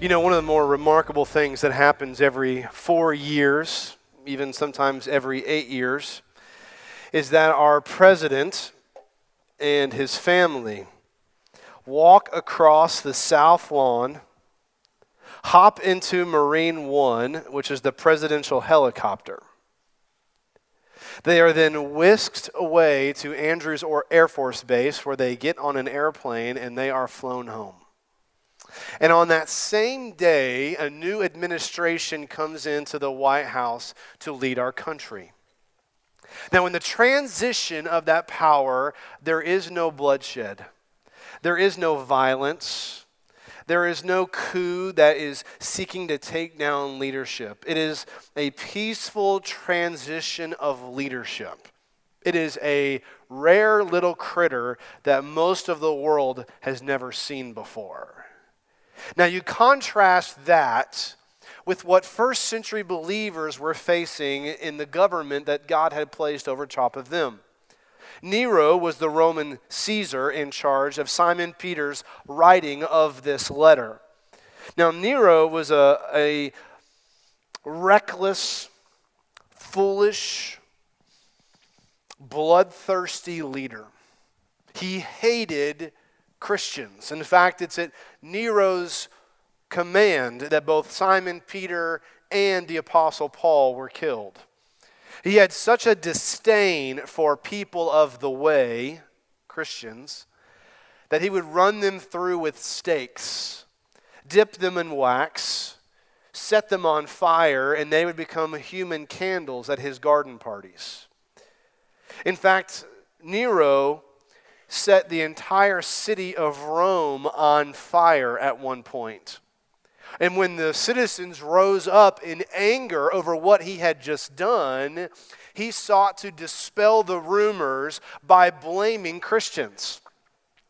You know, one of the more remarkable things that happens every four years, even sometimes every eight years, is that our president and his family walk across the South Lawn, hop into Marine One, which is the presidential helicopter. They are then whisked away to Andrews Air Force Base where they get on an airplane and they are flown home. And on that same day, a new administration comes into the White House to lead our country. Now, in the transition of that power, there is no bloodshed, there is no violence. There is no coup that is seeking to take down leadership. It is a peaceful transition of leadership. It is a rare little critter that most of the world has never seen before. Now, you contrast that with what first century believers were facing in the government that God had placed over top of them. Nero was the Roman Caesar in charge of Simon Peter's writing of this letter. Now, Nero was a, a reckless, foolish, bloodthirsty leader. He hated Christians. In fact, it's at Nero's command that both Simon Peter and the Apostle Paul were killed. He had such a disdain for people of the way, Christians, that he would run them through with stakes, dip them in wax, set them on fire, and they would become human candles at his garden parties. In fact, Nero set the entire city of Rome on fire at one point. And when the citizens rose up in anger over what he had just done, he sought to dispel the rumors by blaming Christians.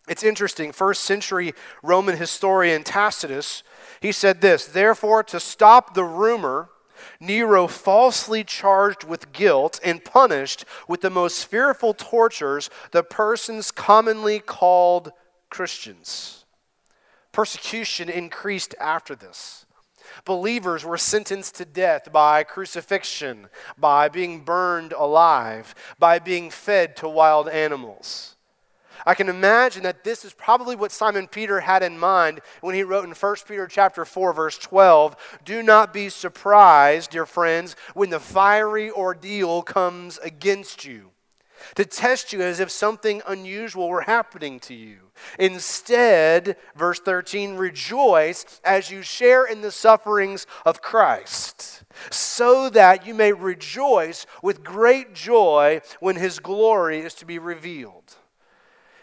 It's interesting, first century Roman historian Tacitus, he said this, therefore to stop the rumor Nero falsely charged with guilt and punished with the most fearful tortures the persons commonly called Christians. Persecution increased after this. Believers were sentenced to death by crucifixion, by being burned alive, by being fed to wild animals. I can imagine that this is probably what Simon Peter had in mind when he wrote in 1 Peter chapter 4 verse 12, "Do not be surprised, dear friends, when the fiery ordeal comes against you." To test you as if something unusual were happening to you. Instead, verse 13, rejoice as you share in the sufferings of Christ, so that you may rejoice with great joy when his glory is to be revealed.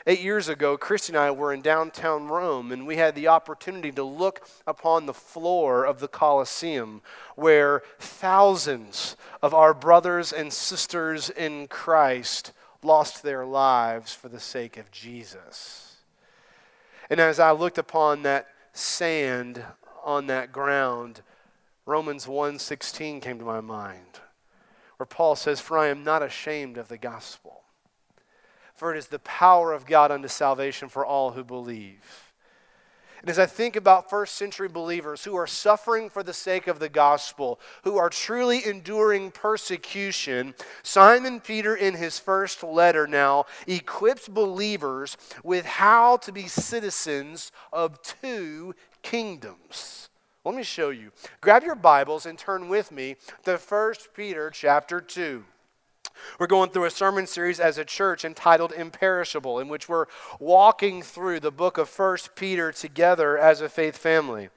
Eight years ago, Christy and I were in downtown Rome, and we had the opportunity to look upon the floor of the Colosseum, where thousands of our brothers and sisters in Christ lost their lives for the sake of Jesus. And as I looked upon that sand on that ground, Romans 1:16 came to my mind, where Paul says, "For I am not ashamed of the gospel." For it is the power of God unto salvation for all who believe. And as I think about first century believers who are suffering for the sake of the gospel, who are truly enduring persecution, Simon Peter, in his first letter now, equips believers with how to be citizens of two kingdoms. Let me show you. Grab your Bibles and turn with me to 1 Peter chapter 2. We're going through a sermon series as a church entitled Imperishable, in which we're walking through the book of First Peter together as a faith family.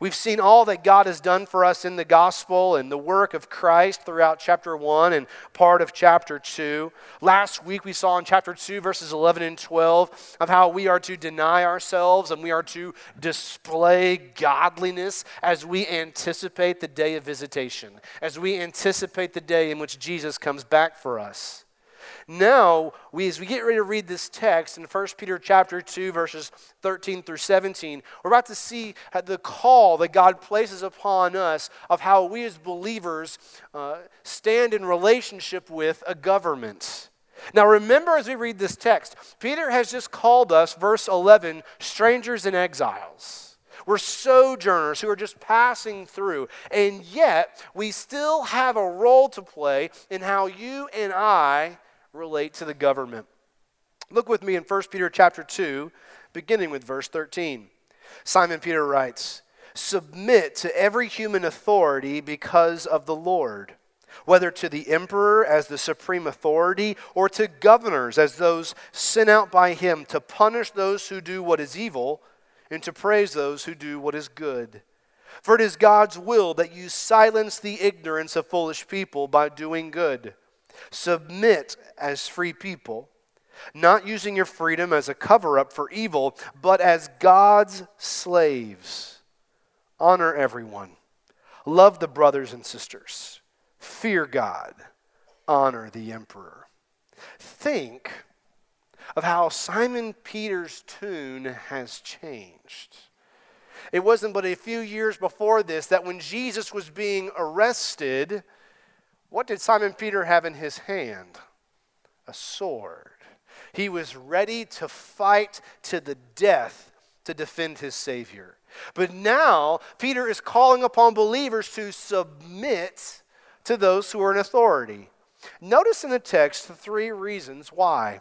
We've seen all that God has done for us in the gospel and the work of Christ throughout chapter 1 and part of chapter 2. Last week we saw in chapter 2, verses 11 and 12, of how we are to deny ourselves and we are to display godliness as we anticipate the day of visitation, as we anticipate the day in which Jesus comes back for us. Now, we, as we get ready to read this text in 1 Peter chapter 2, verses 13 through 17, we're about to see the call that God places upon us of how we as believers uh, stand in relationship with a government. Now, remember as we read this text, Peter has just called us, verse 11, strangers and exiles. We're sojourners who are just passing through. And yet, we still have a role to play in how you and I relate to the government. Look with me in 1 Peter chapter 2, beginning with verse 13. Simon Peter writes, Submit to every human authority because of the Lord whether to the emperor as the supreme authority or to governors as those sent out by him to punish those who do what is evil and to praise those who do what is good. For it is God's will that you silence the ignorance of foolish people by doing good. Submit as free people, not using your freedom as a cover up for evil, but as God's slaves. Honor everyone. Love the brothers and sisters fear God, honor the emperor. Think of how Simon Peter's tune has changed. It wasn't but a few years before this that when Jesus was being arrested, what did Simon Peter have in his hand? A sword. He was ready to fight to the death to defend his Savior. But now, Peter is calling upon believers to submit to those who are in authority. Notice in the text the three reasons why.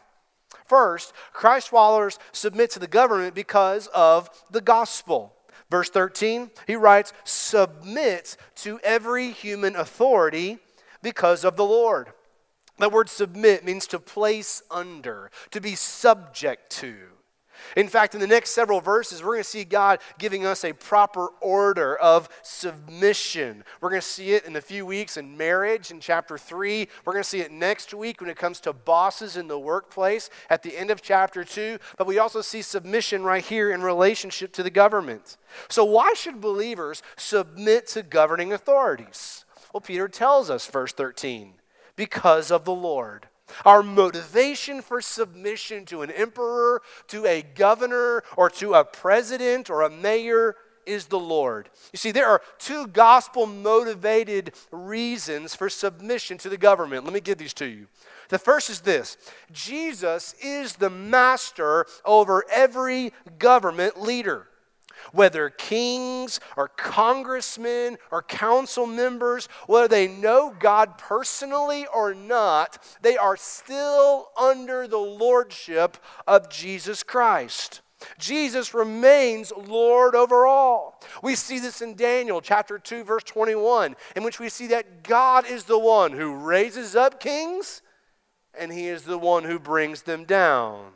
First, Christ followers submit to the government because of the gospel. Verse 13, he writes, Submit to every human authority because of the Lord. The word submit means to place under, to be subject to. In fact, in the next several verses, we're going to see God giving us a proper order of submission. We're going to see it in a few weeks in marriage in chapter 3. We're going to see it next week when it comes to bosses in the workplace at the end of chapter 2. But we also see submission right here in relationship to the government. So, why should believers submit to governing authorities? Well, Peter tells us, verse 13, because of the Lord. Our motivation for submission to an emperor, to a governor, or to a president or a mayor is the Lord. You see, there are two gospel motivated reasons for submission to the government. Let me give these to you. The first is this Jesus is the master over every government leader whether kings or congressmen or council members, whether they know God personally or not, they are still under the lordship of Jesus Christ. Jesus remains Lord over all. We see this in Daniel chapter 2 verse 21 in which we see that God is the one who raises up kings and he is the one who brings them down.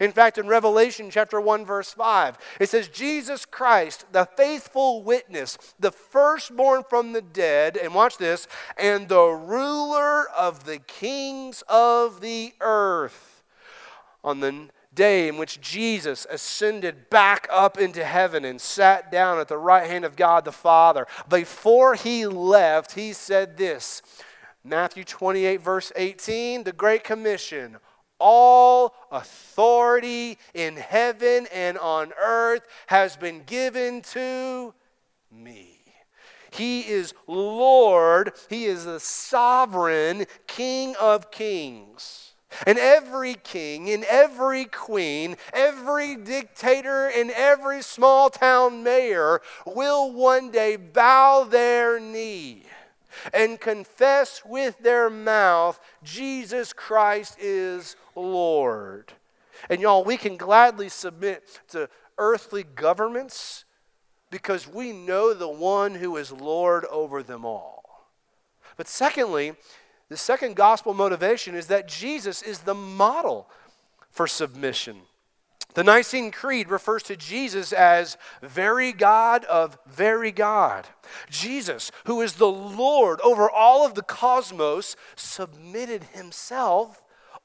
In fact, in Revelation chapter 1, verse 5, it says, Jesus Christ, the faithful witness, the firstborn from the dead, and watch this, and the ruler of the kings of the earth. On the day in which Jesus ascended back up into heaven and sat down at the right hand of God the Father, before he left, he said this Matthew 28, verse 18, the Great Commission all authority in heaven and on earth has been given to me. He is Lord, He is the sovereign King of kings. And every king and every queen, every dictator and every small town mayor will one day bow their knee and confess with their mouth Jesus Christ is Lord. And y'all, we can gladly submit to earthly governments because we know the one who is Lord over them all. But secondly, the second gospel motivation is that Jesus is the model for submission. The Nicene Creed refers to Jesus as very God of very God. Jesus, who is the Lord over all of the cosmos, submitted himself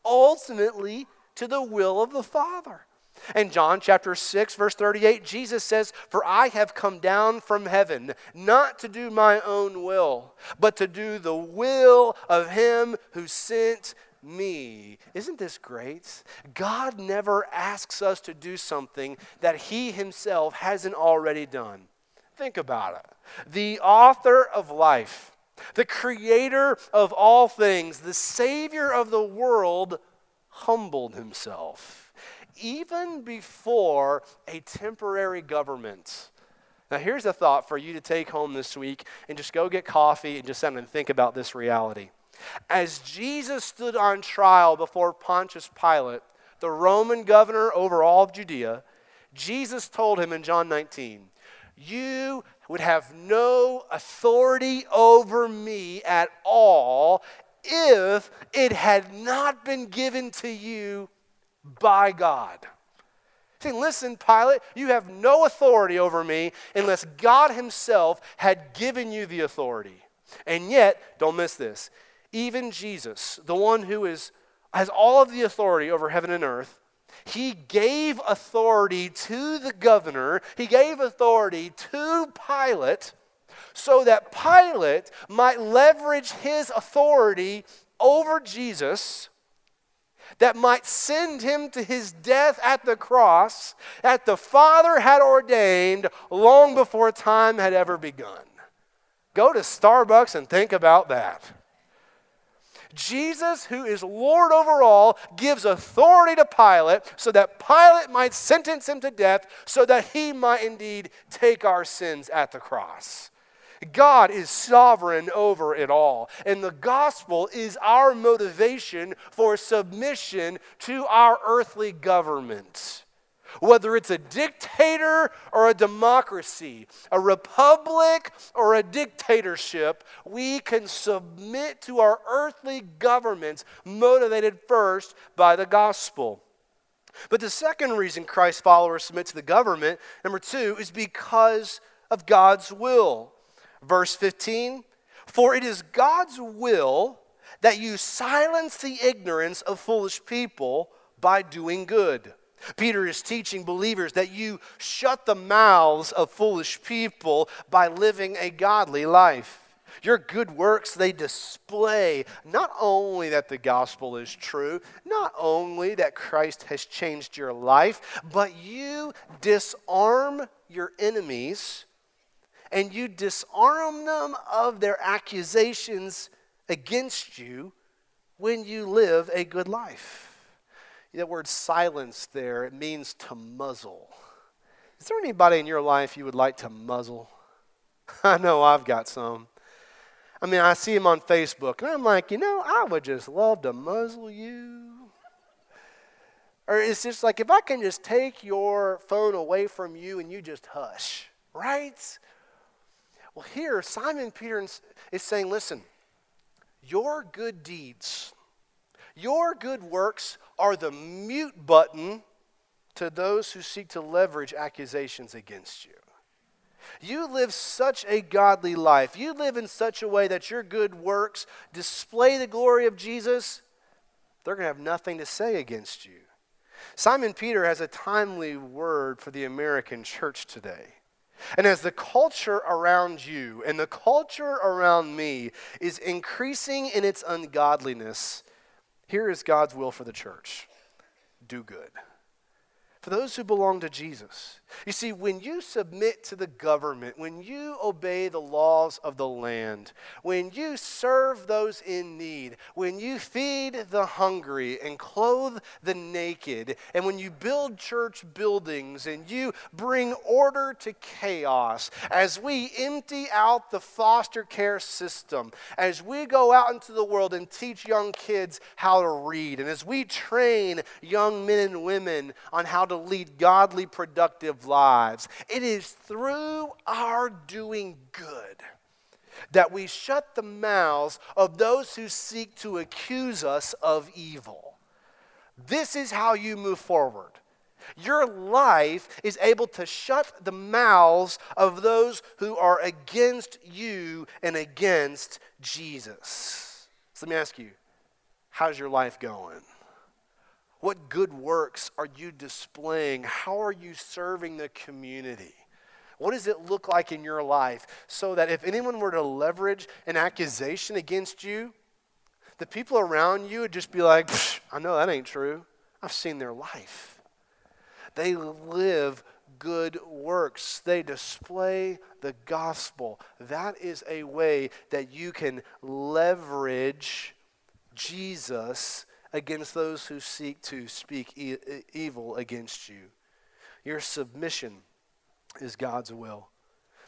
ultimately to the will of the Father. In John chapter 6, verse 38, Jesus says, For I have come down from heaven, not to do my own will, but to do the will of him who sent me. Isn't this great? God never asks us to do something that He Himself hasn't already done. Think about it. The author of life, the creator of all things, the Savior of the world, humbled Himself. Even before a temporary government Now, here's a thought for you to take home this week and just go get coffee and just sit and think about this reality. As Jesus stood on trial before Pontius Pilate, the Roman governor over all of Judea, Jesus told him in John 19, You would have no authority over me at all if it had not been given to you by God. See, listen, Pilate, you have no authority over me unless God Himself had given you the authority. And yet, don't miss this, even Jesus, the one who is, has all of the authority over heaven and earth, he gave authority to the governor, he gave authority to Pilate so that Pilate might leverage his authority over Jesus that might send him to his death at the cross that the Father had ordained long before time had ever begun. Go to Starbucks and think about that. Jesus, who is Lord over all, gives authority to Pilate so that Pilate might sentence him to death so that he might indeed take our sins at the cross. God is sovereign over it all. And the gospel is our motivation for submission to our earthly government. Whether it's a dictator or a democracy, a republic or a dictatorship, we can submit to our earthly governments motivated first by the gospel. But the second reason Christ's followers submit to the government, number two, is because of God's will. Verse 15 For it is God's will that you silence the ignorance of foolish people by doing good. Peter is teaching believers that you shut the mouths of foolish people by living a godly life. Your good works, they display not only that the gospel is true, not only that Christ has changed your life, but you disarm your enemies and you disarm them of their accusations against you when you live a good life. That word silence there, it means to muzzle. Is there anybody in your life you would like to muzzle? I know I've got some. I mean, I see him on Facebook, and I'm like, you know, I would just love to muzzle you. Or it's just like, if I can just take your phone away from you and you just hush, right? Well, here, Simon Peter is saying, listen, your good deeds, your good works are the mute button to those who seek to leverage accusations against you. You live such a godly life. You live in such a way that your good works display the glory of Jesus. They're going to have nothing to say against you. Simon Peter has a timely word for the American church today. And as the culture around you and the culture around me is increasing in its ungodliness, here is God's will for the church. Do good for those who belong to Jesus. You see, when you submit to the government, when you obey the laws of the land, when you serve those in need, when you feed the hungry and clothe the naked, and when you build church buildings and you bring order to chaos, as we empty out the foster care system, as we go out into the world and teach young kids how to read, and as we train young men and women on how to lead godly, productive lives. It is through our doing good that we shut the mouths of those who seek to accuse us of evil. This is how you move forward. Your life is able to shut the mouths of those who are against you and against Jesus. So let me ask you, how's your life going? What good works are you displaying? How are you serving the community? What does it look like in your life so that if anyone were to leverage an accusation against you, the people around you would just be like, I know that ain't true. I've seen their life. They live good works, they display the gospel. That is a way that you can leverage Jesus against those who seek to speak e- evil against you. Your submission is God's will.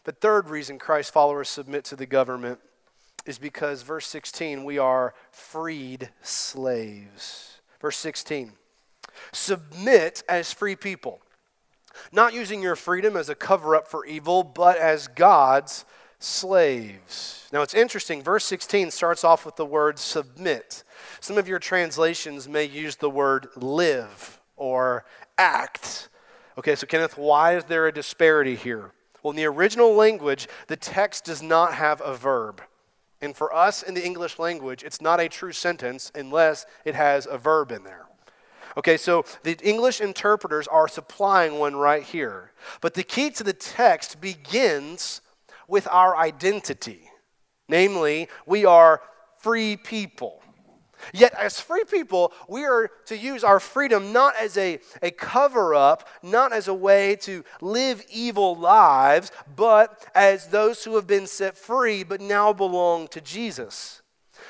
The third reason Christ followers submit to the government is because, verse 16, we are freed slaves. Verse 16 Submit as free people, not using your freedom as a cover up for evil, but as God's slaves. Now it's interesting. Verse 16 starts off with the word submit. Some of your translations may use the word live or act. Okay, so Kenneth, why is there a disparity here? Well, in the original language, the text does not have a verb. And for us in the English language, it's not a true sentence unless it has a verb in there. Okay, so the English interpreters are supplying one right here. But the key to the text begins with our identity. Namely, we are free people. Yet, as free people, we are to use our freedom not as a, a cover up, not as a way to live evil lives, but as those who have been set free but now belong to Jesus.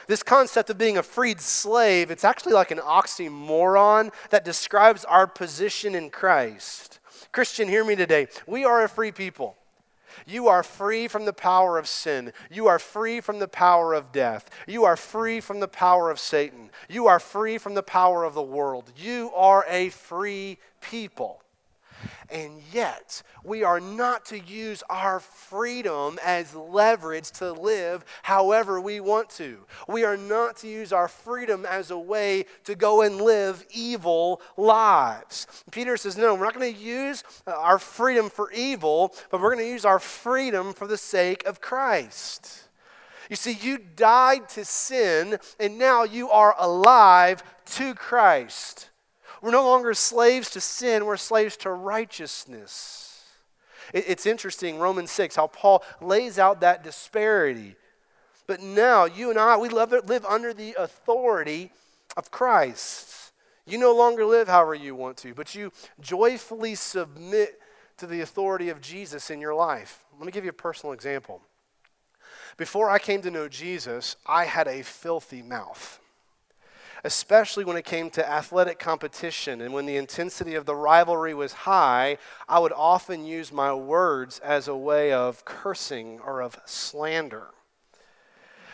This concept of being a freed slave, it's actually like an oxymoron that describes our position in Christ. Christian, hear me today. We are a free people. You are free from the power of sin. You are free from the power of death. You are free from the power of Satan. You are free from the power of the world. You are a free people. And yet, we are not to use our freedom as leverage to live however we want to. We are not to use our freedom as a way to go and live evil lives. Peter says, no, we're not going to use uh, our freedom for evil, but we're going to use our freedom for the sake of Christ. You see, you died to sin, and now you are alive to Christ. We're no longer slaves to sin, we're slaves to righteousness. It's interesting, Romans 6, how Paul lays out that disparity. But now, you and I, we live under the authority of Christ. You no longer live however you want to, but you joyfully submit to the authority of Jesus in your life. Let me give you a personal example. Before I came to know Jesus, I had a filthy mouth especially when it came to athletic competition and when the intensity of the rivalry was high, I would often use my words as a way of cursing or of slander.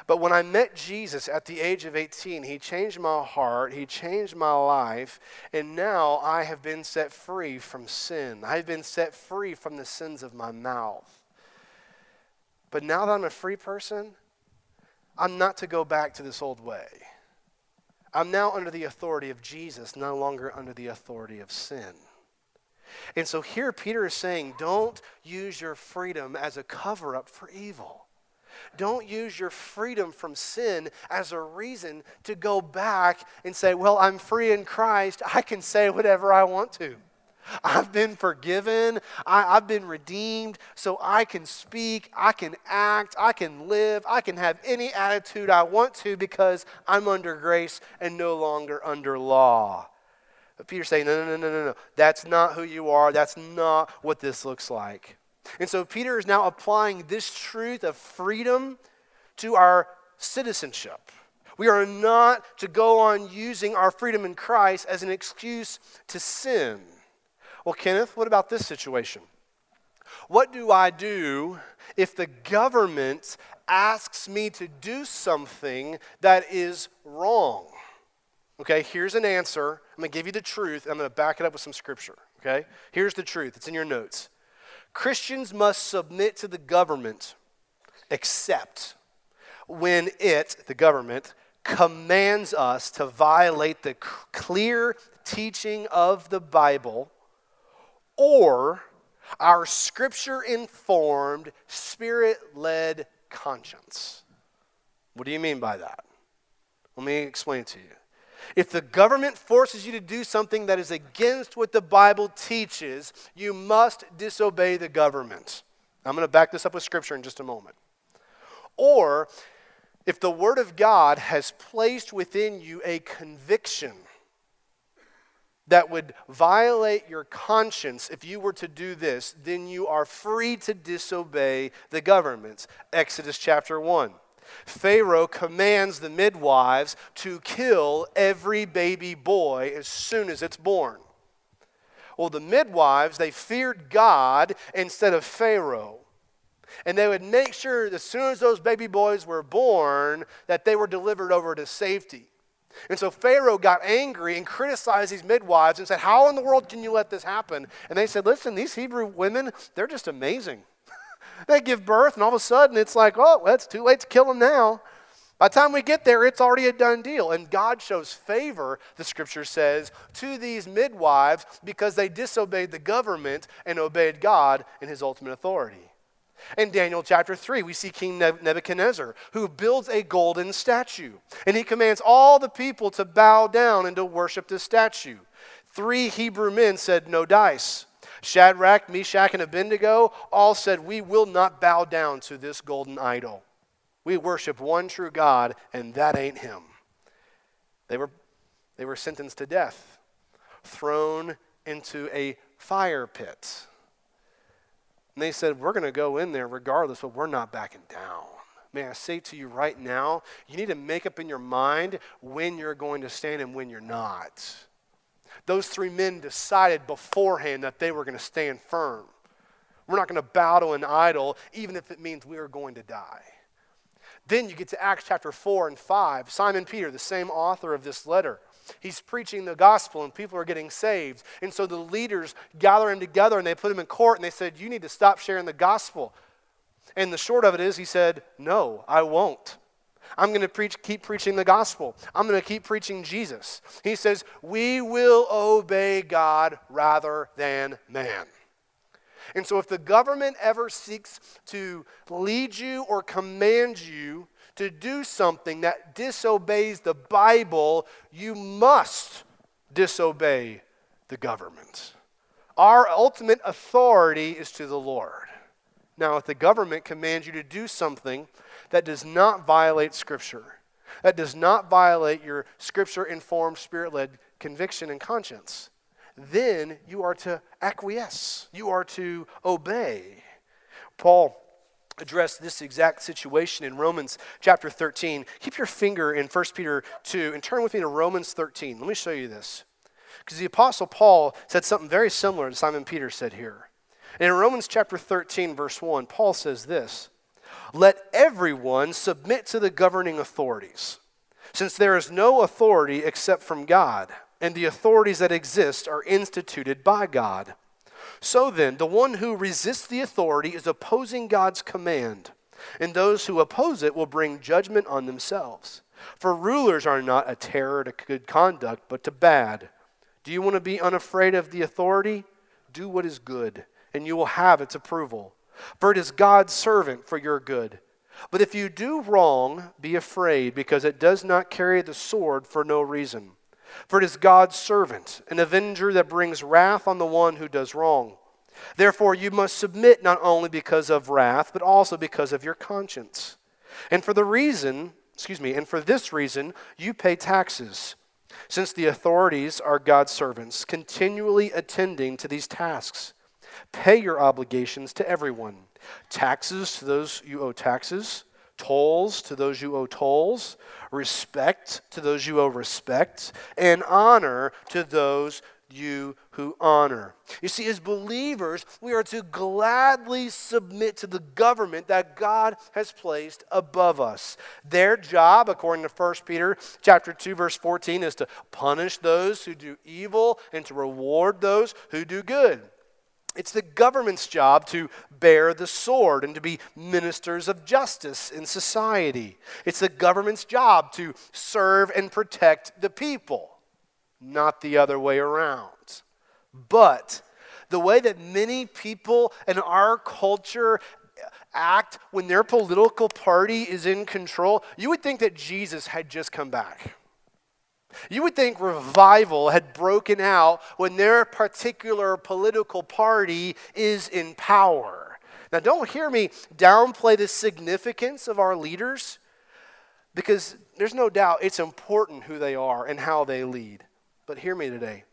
But when I met Jesus at the age of 18, he changed my heart, he changed my life, and now I have been set free from sin. I've been set free from the sins of my mouth. But now that I'm a free person, I'm not to go back to this old way. I'm now under the authority of Jesus, no longer under the authority of sin. And so here Peter is saying, don't use your freedom as a cover up for evil. Don't use your freedom from sin as a reason to go back and say, well, I'm free in Christ. I can say whatever I want to. I've been forgiven. I, have been redeemed. So I can speak, I can act, I can live, I can have any attitude I want to because I'm under grace and no longer under law. But Peter's saying, no, no, no, no, no, no. That's not who you are. That's not what this looks like. And so Peter is now applying this truth of freedom to our citizenship. We are not to go on using our freedom in Christ as an excuse to sin. Well, Kenneth, what about this situation? What do I do if the government asks me to do something that is wrong? Okay, here's an answer. I'm going to give you the truth. and I'm going to back it up with some scripture. Okay, here's the truth. It's in your notes. Christians must submit to the government except when it, the government, commands us to violate the clear teaching of the Bible or our scripture informed, spirit led conscience. What do you mean by that? Let me explain to you. If the government forces you to do something that is against what the Bible teaches, you must disobey the government. I'm going to back this up with scripture in just a moment. Or if the Word of God has placed within you a conviction that would violate your conscience if you were to do this, then you are free to disobey the government. Exodus chapter 1. Pharaoh commands the midwives to kill every baby boy as soon as it's born. Well, the midwives, they feared God instead of Pharaoh. And they would make sure as soon as those baby boys were born that they were delivered over to safety. And so Pharaoh got angry and criticized these midwives and said, How in the world can you let this happen? And they said, Listen, these Hebrew women, they're just amazing. they give birth, and all of a sudden it's like, Oh, well, it's too late to kill them now. By the time we get there, it's already a done deal. And God shows favor, the scripture says, to these midwives because they disobeyed the government and obeyed God in his ultimate authority. In Daniel chapter 3, we see King Nebuchadnezzar who builds a golden statue. And he commands all the people to bow down and to worship this statue. Three Hebrew men said, No dice. Shadrach, Meshach, and Abednego all said, We will not bow down to this golden idol. We worship one true God, and that ain't him. They were, they were sentenced to death, thrown into a fire pit. And they said, We're going to go in there regardless, but we're not backing down. May I say to you right now, you need to make up in your mind when you're going to stand and when you're not. Those three men decided beforehand that they were going to stand firm. We're not going to bow to an idol, even if it means we are going to die. Then you get to Acts chapter 4 and 5. Simon Peter, the same author of this letter, he's preaching the gospel and people are getting saved. And so the leaders gather him together and they put him in court and they said, You need to stop sharing the gospel. And the short of it is, he said, No, I won't. I'm going to preach, keep preaching the gospel. I'm going to keep preaching Jesus. He says, We will obey God rather than man. And so, if the government ever seeks to lead you or command you to do something that disobeys the Bible, you must disobey the government. Our ultimate authority is to the Lord. Now, if the government commands you to do something that does not violate Scripture, that does not violate your Scripture informed, Spirit led conviction and conscience, then you are to acquiesce, you are to obey. Paul addressed this exact situation in Romans chapter 13. Keep your finger in 1 Peter 2 and turn with me to Romans 13. Let me show you this. Because the Apostle Paul said something very similar to Simon Peter said here. And in Romans chapter 13, verse 1, Paul says this Let everyone submit to the governing authorities, since there is no authority except from God and the authorities that exist are instituted by God. So then, the one who resists the authority is opposing God's command, and those who oppose it will bring judgment on themselves. For rulers are not a terror to good conduct, but to bad. Do you want to be unafraid of the authority? Do what is good, and you will have its approval. For it is God's servant for your good. But if you do wrong, be afraid, because it does not carry the sword for no reason for it is God's servant, an avenger that brings wrath on the one who does wrong. Therefore, you must submit not only because of wrath, but also because of your conscience. And for the reason, excuse me, and for this reason, you pay taxes, since the authorities are God's servants, continually attending to these tasks. Pay your obligations to everyone taxes to those you owe taxes tolls to those you owe tolls, respect to those you owe respect, and honor to those you who honor. You see, as believers, we are to gladly submit to the government that God has placed above us. Their job, according to 1 Peter chapter 2, verse 14, is to punish those who do evil and to reward those who do good. It's the government's job to bear the sword and to be ministers of justice in society. It's the government's job to serve and protect the people, not the other way around. But the way that many people in our culture act when their political party is in control, you would think that Jesus had just come back. You would think revival had broken out when their particular political party is in power. Now, don't hear me downplay the significance of our leaders because there's no doubt it's important who they are and how they lead. But hear me today.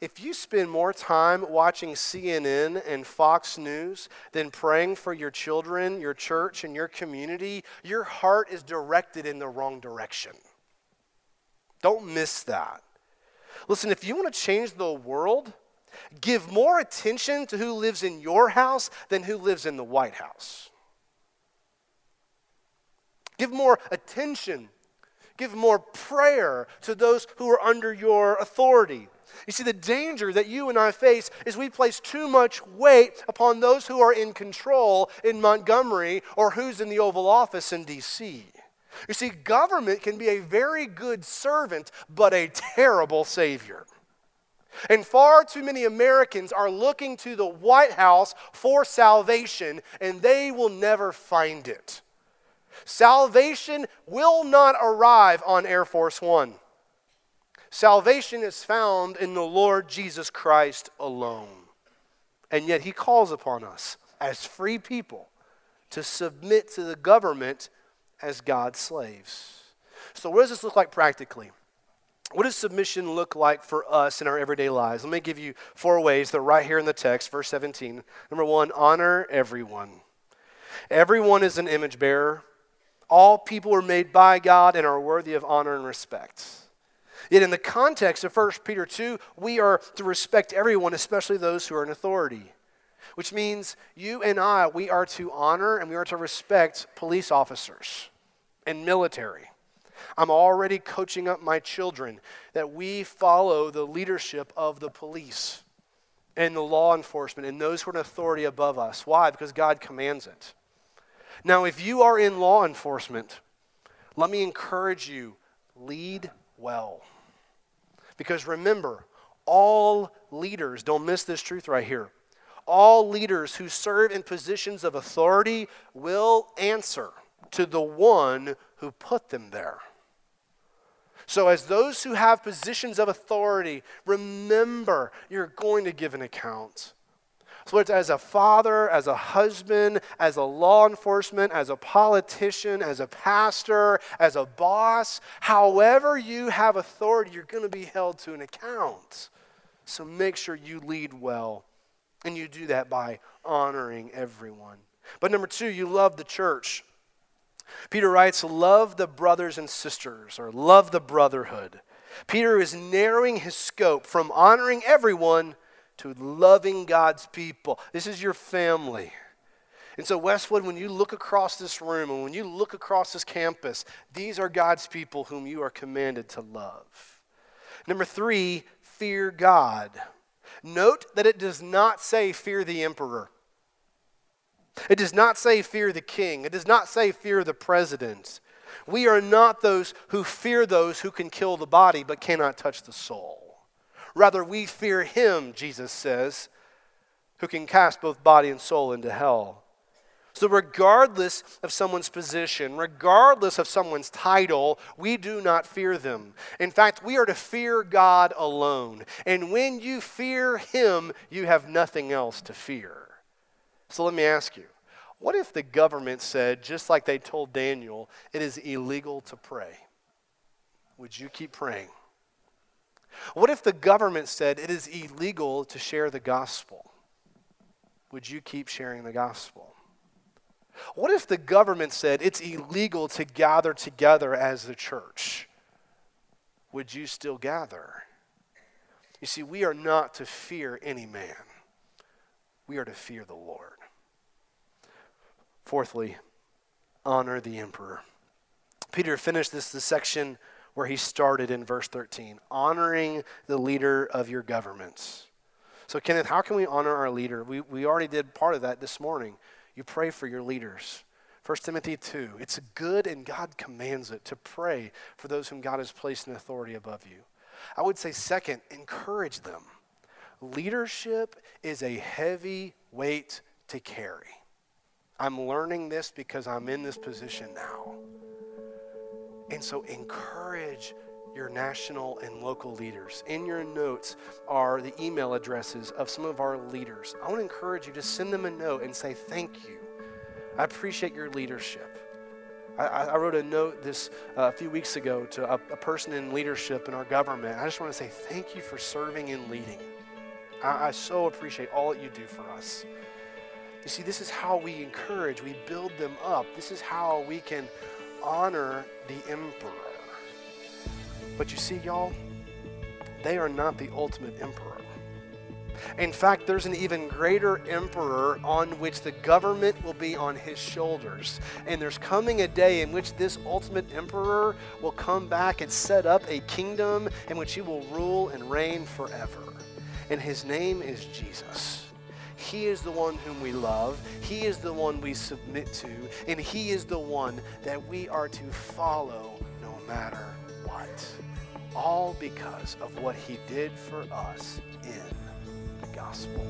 If you spend more time watching CNN and Fox News than praying for your children, your church, and your community, your heart is directed in the wrong direction. Don't miss that. Listen, if you want to change the world, give more attention to who lives in your house than who lives in the White House. Give more attention. Give more prayer to those who are under your authority. You see, the danger that you and I face is we place too much weight upon those who are in control in Montgomery or who's in the Oval Office in D.C. You see, government can be a very good servant, but a terrible savior. And far too many Americans are looking to the White House for salvation, and they will never find it. Salvation will not arrive on Air Force One. Salvation is found in the Lord Jesus Christ alone. And yet, He calls upon us as free people to submit to the government as God's slaves. So, what does this look like practically? What does submission look like for us in our everyday lives? Let me give you four ways. They're right here in the text, verse 17. Number one, honor everyone. Everyone is an image bearer. All people are made by God and are worthy of honor and respect. Yet, in the context of 1 Peter 2, we are to respect everyone, especially those who are in authority. Which means you and I, we are to honor and we are to respect police officers and military. I'm already coaching up my children that we follow the leadership of the police and the law enforcement and those who are in authority above us. Why? Because God commands it. Now, if you are in law enforcement, let me encourage you lead well. Because remember, all leaders, don't miss this truth right here, all leaders who serve in positions of authority will answer to the one who put them there. So, as those who have positions of authority, remember you're going to give an account. So, as a father, as a husband, as a law enforcement, as a politician, as a pastor, as a boss, however you have authority, you're going to be held to an account. So, make sure you lead well. And you do that by honoring everyone. But number two, you love the church. Peter writes, Love the brothers and sisters, or love the brotherhood. Peter is narrowing his scope from honoring everyone to loving God's people. This is your family. And so, Westwood, when you look across this room and when you look across this campus, these are God's people whom you are commanded to love. Number three, fear God. Note that it does not say fear the emperor. It does not say fear the king. It does not say fear the president. We are not those who fear those who can kill the body but cannot touch the soul. Rather, we fear him, Jesus says, who can cast both body and soul into hell. So, regardless of someone's position, regardless of someone's title, we do not fear them. In fact, we are to fear God alone. And when you fear Him, you have nothing else to fear. So let me ask you what if the government said, just like they told Daniel, it is illegal to pray? Would you keep praying? What if the government said it is illegal to share the gospel? Would you keep sharing the gospel? What if the government said it's illegal to gather together as the church? Would you still gather? You see, we are not to fear any man, we are to fear the Lord. Fourthly, honor the emperor. Peter finished this, this section where he started in verse 13 honoring the leader of your governments. So, Kenneth, how can we honor our leader? We, we already did part of that this morning. You pray for your leaders. 1 Timothy 2. It's good and God commands it to pray for those whom God has placed in authority above you. I would say, second, encourage them. Leadership is a heavy weight to carry. I'm learning this because I'm in this position now. And so encourage your national and local leaders. In your notes are the email addresses of some of our leaders. I want to encourage you to send them a note and say thank you. I appreciate your leadership. I, I wrote a note this uh, a few weeks ago to a, a, person in leadership in our government. I just want to say thank you for serving and leading. I, I so appreciate all that you do for us. You see, this is how we encourage, we build them up. This is how we can honor the emperor. But you see, y'all, they are not the ultimate emperor. In fact, there's an even greater emperor on which the government will be on his shoulders. And there's coming a day in which this ultimate emperor will come back and set up a kingdom in which he will rule and reign forever. And his name is Jesus. He is the one whom we love. He is the one we submit to. And He is the one that we are to follow no matter All because of what He did for us in the gospel.